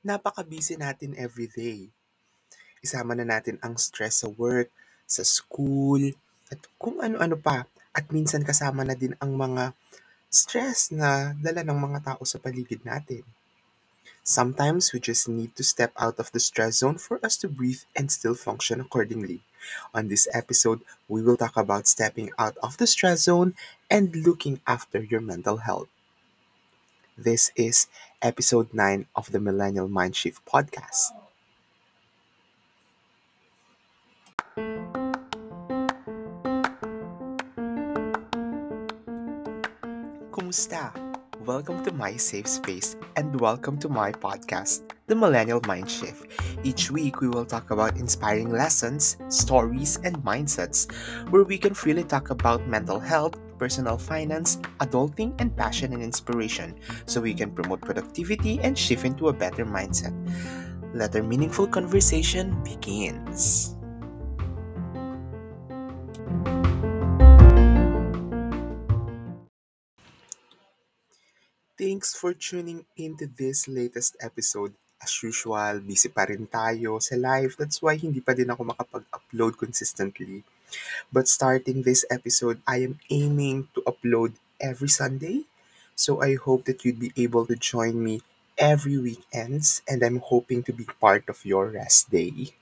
napaka-busy natin everyday. Isama na natin ang stress sa work, sa school, at kung ano-ano pa. At minsan kasama na din ang mga stress na dala ng mga tao sa paligid natin. Sometimes we just need to step out of the stress zone for us to breathe and still function accordingly. On this episode, we will talk about stepping out of the stress zone and looking after your mental health. This is episode 9 of the Millennial Mindshift podcast. Kumusta? Welcome to my safe space and welcome to my podcast, The Millennial Mindshift. Each week, we will talk about inspiring lessons, stories, and mindsets where we can freely talk about mental health, personal finance, adulting, and passion and inspiration so we can promote productivity and shift into a better mindset. Let our meaningful conversation begins. Thanks for tuning into this latest episode. As usual, busy pa rin tayo sa live. That's why hindi pa din ako makapag-upload consistently. But starting this episode, I am aiming to upload every Sunday. So I hope that you'd be able to join me every weekends and I'm hoping to be part of your rest day.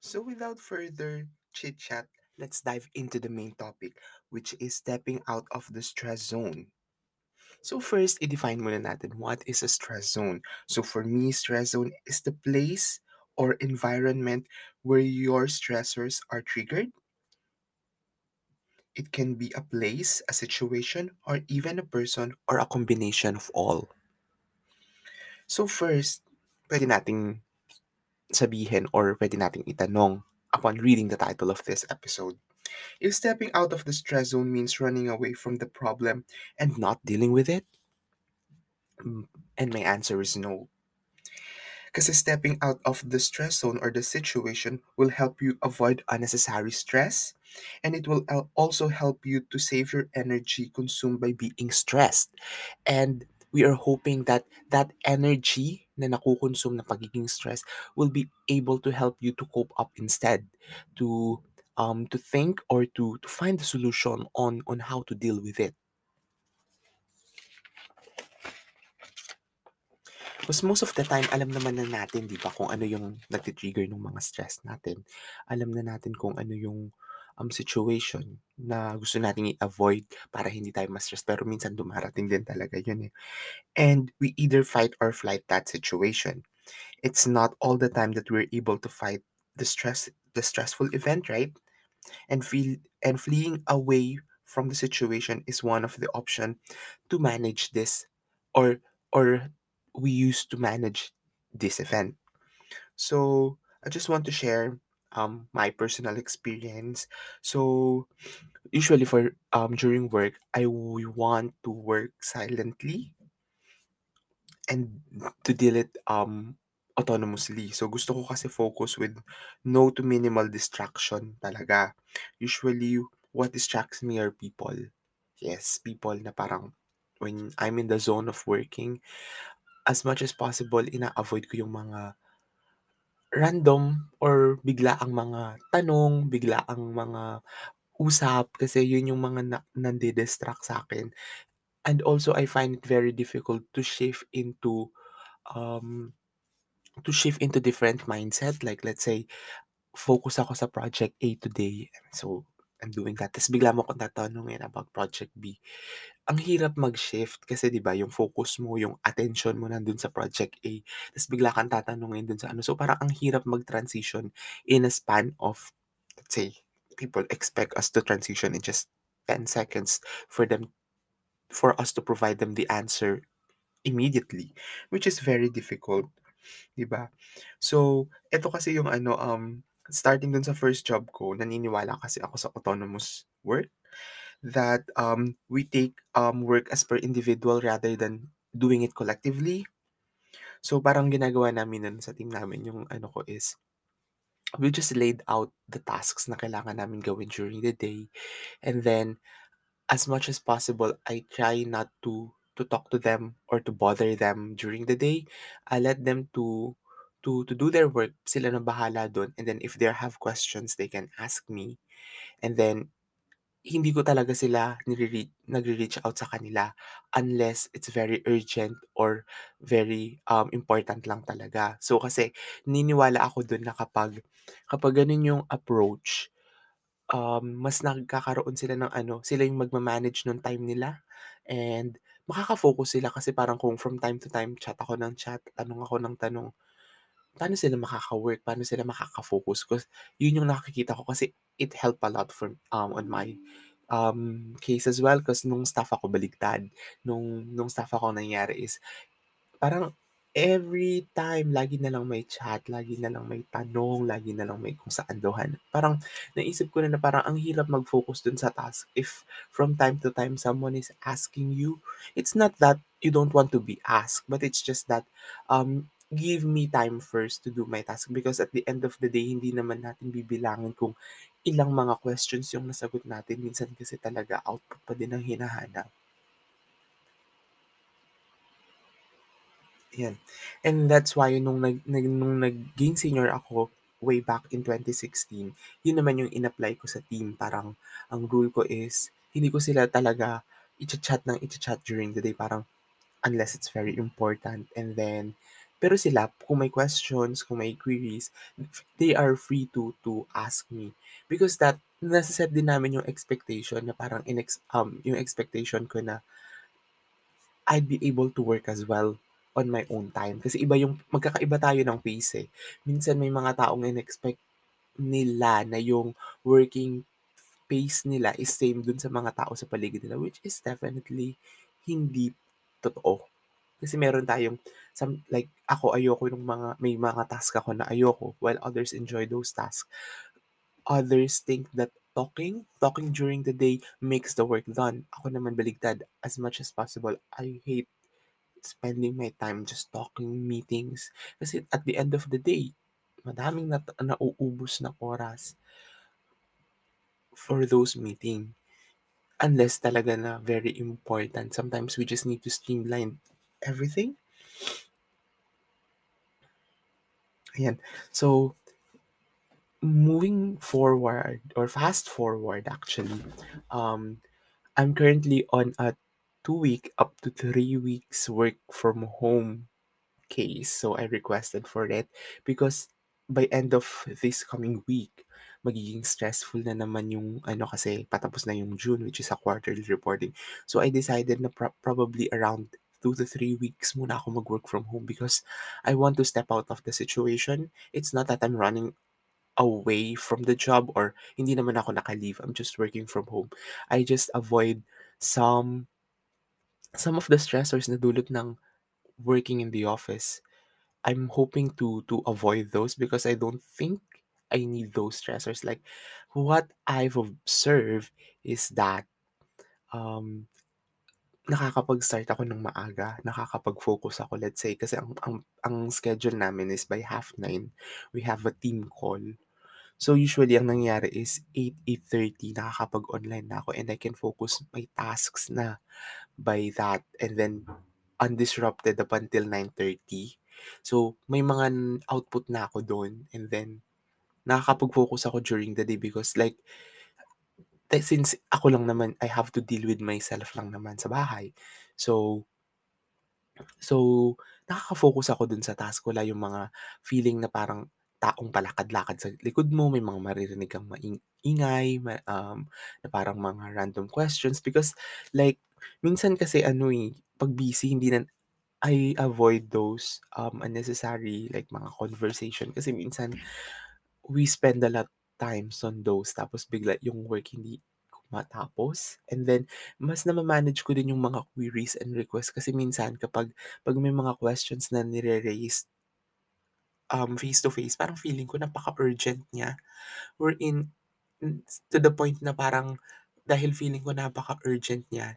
So without further chit chat, let's dive into the main topic, which is stepping out of the stress zone. So first, i-define muna natin what is a stress zone. So for me, stress zone is the place or environment where your stressors are triggered. It can be a place, a situation, or even a person or a combination of all. So first, pwede nating sabihin or pwede nating itanong upon reading the title of this episode. If stepping out of the stress zone means running away from the problem and not dealing with it? And my answer is no. Kasi stepping out of the stress zone or the situation will help you avoid unnecessary stress and it will al- also help you to save your energy consumed by being stressed. And we are hoping that that energy na nakukonsume ng pagiging stress will be able to help you to cope up instead to um to think or to to find the solution on on how to deal with it Because most of the time, alam naman na natin, di ba, kung ano yung nagtitrigger ng mga stress natin. Alam na natin kung ano yung um, situation na gusto nating i-avoid para hindi tayo ma-stress. Pero minsan dumarating din talaga yun eh. And we either fight or flight that situation. It's not all the time that we're able to fight the stress, the stressful event, right? And feel and fleeing away from the situation is one of the option to manage this or or we used to manage this event. So I just want to share um my personal experience. So usually for um during work, I want to work silently and to deal it um autonomously. So gusto ko kasi focus with no to minimal distraction talaga. Usually what distracts me are people. Yes, people na parang when I'm in the zone of working, as much as possible ina-avoid ko yung mga random or biglaang mga tanong, biglaang mga usap kasi yun yung mga na nandi-distract sa'kin. And also I find it very difficult to shift into, um, to shift into different mindset. Like let's say, focus ako sa project A today, so I'm doing that ta's bigla mo akong tatanungin about project B. Ang hirap mag-shift kasi 'di ba yung focus mo, yung attention mo nandun sa project A, ta's bigla kang tatanungin dun sa ano. So parang ang hirap mag-transition in a span of, let's say, people expect us to transition in just 10 seconds for them for us to provide them the answer immediately, which is very difficult, 'di ba? So, eto kasi yung ano, um, starting dun sa first job ko, naniniwala kasi ako sa autonomous work that um, we take um, work as per individual rather than doing it collectively. So, parang ginagawa namin nun sa team namin, yung ano ko is, we just laid out the tasks na kailangan namin gawin during the day. And then, as much as possible, I try not to to talk to them or to bother them during the day. I let them to to to do their work. Sila na bahala dun. And then if they have questions, they can ask me. And then hindi ko talaga sila nagre-reach out sa kanila unless it's very urgent or very, um, important lang talaga. So, kasi naniniwala ako dun na kapag kapag ganun yung approach, um, mas nagkakaroon sila ng ano, sila yung magma-manage nung time nila and makaka-focus sila kasi parang kung from time to time chat ako ng chat, tanong ako ng tanong, paano sila makaka-work, paano sila makaka-focus? 'Cause yun yung nakikita ko kasi it help a lot for, um, on my, um, case as well 'cause nung staff ako baligtad. Nung nung staff ako ang nangyari is parang every time lagi na lang may chat, lagi na lang may tanong, lagi na lang may kung saan daw han parang naisip ko na na parang ang hirap mag-focus dun sa task if from time to time someone is asking you. It's not that you don't want to be asked, but it's just that, um, give me time first to do my task because at the end of the day hindi naman natin bibilangin kung ilang mga questions yung nasagot natin. Minsan kasi talaga output pa din ang hinahanap. Yan. And that's why nung nag nag nung naging senior ako way back in 2016, yun naman yung in-apply ko sa team. Parang ang rule ko is hindi ko sila talaga icha-chat ng icha-chat during the day parang unless it's very important and then pero sila kung may questions, kung may queries, they are free to to ask me. Because that nase-set din namin yung expectation na parang inex um, yung expectation ko na I'd be able to work as well on my own time. Kasi iba yung magkakaiba tayo ng pace, eh. Minsan may mga taong in-expect nila na yung working pace nila is same dun sa mga tao sa paligid nila, which is definitely hindi totoo. Kasi meron tayong some like ako ayoko nung mga may mga task ako na ayoko while others enjoy those tasks. Others think that talking talking during the day makes the work done. Ako naman baligtad. As much as possible, I hate spending my time just talking, meetings. Kasi at the end of the day, madaming nat nauubos na oras for those meeting. Unless talaga na very important. Sometimes we just need to streamline everything. Ayan. So moving forward or fast forward actually, um, I'm currently on a 2 week up to 3 weeks work from home case. So I requested for it because by end of this coming week, magiging stressful na naman yung ano kasi patapos na yung June which is a quarterly reporting. So I decided na pro probably around 2 to 3 weeks muna ako mag-work from home because I want to step out of the situation. It's not that I'm running away from the job or hindi naman ako naka-leave, I'm just working from home. I just avoid some some of the stressors na dulot ng working in the office. I'm hoping to to avoid those because I don't think I need those stressors. Like what I've observed is that, um, nakakapag-start ako ng maaga, nakakapag-focus ako let's say kasi ang ang ang schedule namin is by 9:30 we have a team call. So usually ang nangyayari is 8, 8:30 nakakapag-online na ako and I can focus my tasks na by that and then undisrupted up until 9:30. So may mga output na ako dun and then nakakapag-focus ako during the day because like since ako lang naman, I have to deal with myself lang naman sa bahay. So so nakaka-focus ako dun sa task. Wala yung mga feeling na parang taong palakad-lakad sa likod mo, may mga maririnig kang maing ingay, ma um, na parang mga random questions because like minsan kasi ano, eh, 'pag busy hindi na I avoid those, um, unnecessary like mga conversation kasi minsan we spend a lot times on those tapos bigla yung work hindi matapos and then mas nama-manage ko din yung mga queries and requests kasi minsan kapag 'pag may mga questions na nire-raise um, face to face parang feeling ko napaka-urgent niya. Wherein hmm, to the point na parang dahil feeling ko napaka-urgent niya,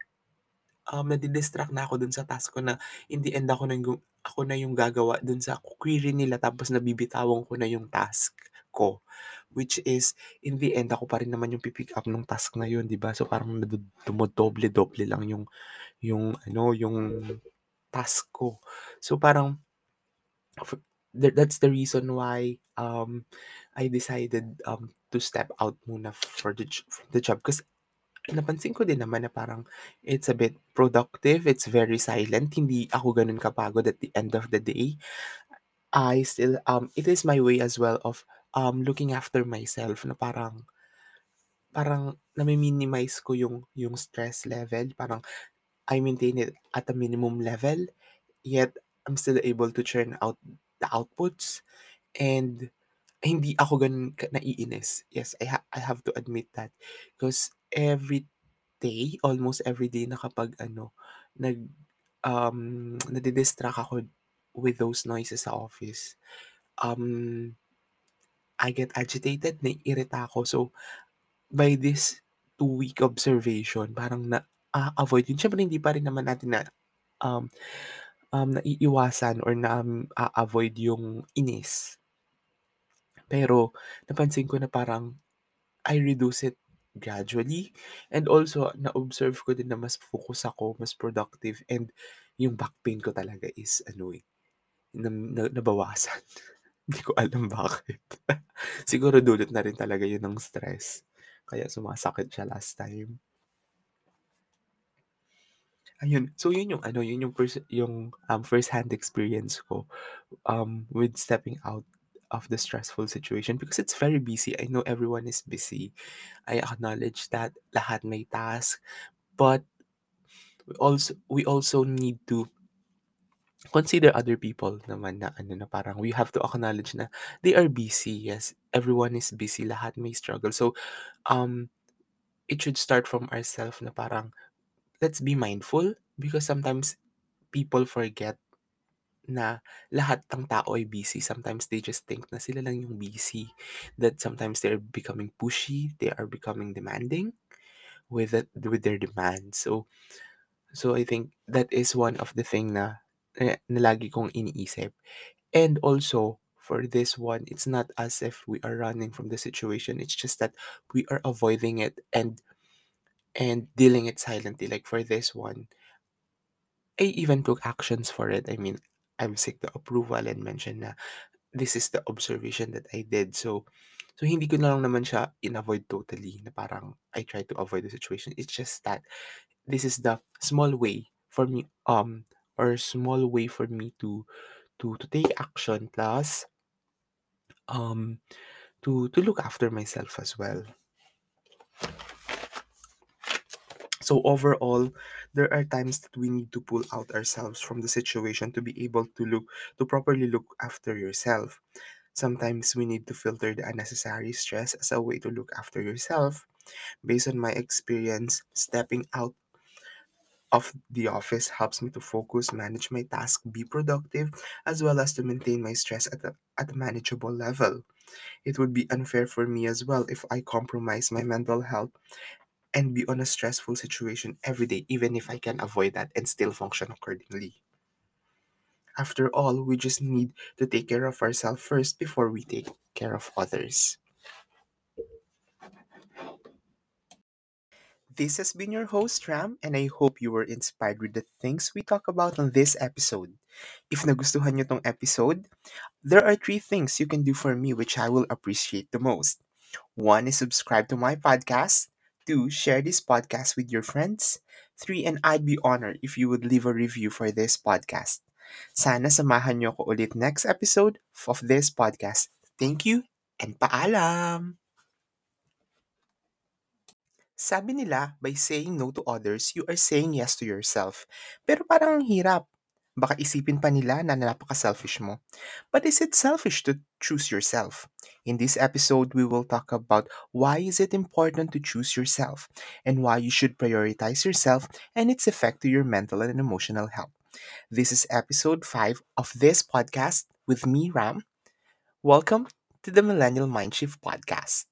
um, nadi-distract na ako dun sa task ko na in the end ako na yung ako na yung gagawa dun sa query nila tapos nabibitawan ko na yung task ko. Which is in the end ako pa rin naman yung pi-pick up nung task na yun, 'di ba? So parang dumodoble-doble lang yung yung ano, yung task ko. So parang for that that's the reason why um I decided um to step out muna for the from the job kasi napansin ko din naman na parang it's a bit productive, it's very silent, hindi ako ganun kapagod at the end of the day. I still um it is my way as well of um looking after myself na parang parang nami-minimize ko yung yung stress level, parang I maintain it at a minimum level, yet I'm still able to churn out the outputs and hindi ako gano'n ka naiinis. Yes, I ha I have to admit that. Because every day, almost every day na kapag ano, nag um, nadi-distract ako with those noises sa office, um, I get agitated, naiirita ako. So, by this two-week observation, parang na-a-avoid yun. Siyempre hindi pa rin naman natin na um, um, naiiwasan or na um, yung inis. Pero napansin ko na parang I reduce it gradually and also na-observe ko din na mas focus ako, mas productive and yung back pain ko talaga is ano eh, na, na, nabawasan. Hindi ko alam bakit. Siguro dulot na rin talaga yun ng stress. Kaya sumasakit siya last time. Ayun, so yun yung ano, yun yung pers yung, um, first hand experience ko, um, with stepping out of the stressful situation because it's very busy. I know everyone is busy. I acknowledge that lahat may task, but we also we also need to consider other people naman na ano na parang we have to acknowledge na they are busy. Yes, everyone is busy, lahat may struggle. So, um, it should start from ourselves na parang let's be mindful because sometimes people forget na lahat ng tao ay busy. Sometimes they just think na sila lang yung busy. That sometimes they're becoming pushy, they are becoming demanding with it, with their demands. So so I think that is one of the thing na na, na lagi kong iniisip. And also for this one, it's not as if we are running from the situation. It's just that we are avoiding it and and dealing it silently. Like for this one, I even took actions for it. I mean, I've seek the approval and mentioned na this is the observation that I did. So, so hindi ko na lang naman siya in-avoid totally na parang I try to avoid the situation. It's just that this is the small way for me um or a small way for me to to to take action plus um to to look after myself as well. So overall, there are times that we need to pull out ourselves from the situation to be able to look to properly look after yourself. Sometimes we need to filter the unnecessary stress as a way to look after yourself. Based on my experience, stepping out of the office helps me to focus, manage my task, be productive, as well as to maintain my stress at a, at a manageable level. It would be unfair for me as well if I compromise my mental health and be on a stressful situation every day, even if I can avoid that and still function accordingly. After all, we just need to take care of ourselves first before we take care of others. This has been your host, Ram, and I hope you were inspired with the things we talk about on this episode. If nagustuhan nyo tong episode, there are three things you can do for me which I will appreciate the most. One is subscribe to my podcast. Two, share this podcast with your friends. Three, and I'd be honored if you would leave a review for this podcast. Sana samahan nyo ko ulit next episode of this podcast. Thank you and paalam! Sabi nila, by saying no to others, you are saying yes to yourself. Pero parang ang hirap. Baka isipin pa nila na napaka-selfish mo. But is it selfish to choose yourself? In this episode, we will talk about why is it important to choose yourself and why you should prioritize yourself and its effect to your mental and emotional health. This is episode 5 of this podcast with me, Ram. Welcome to the Millennial Mindshift podcast.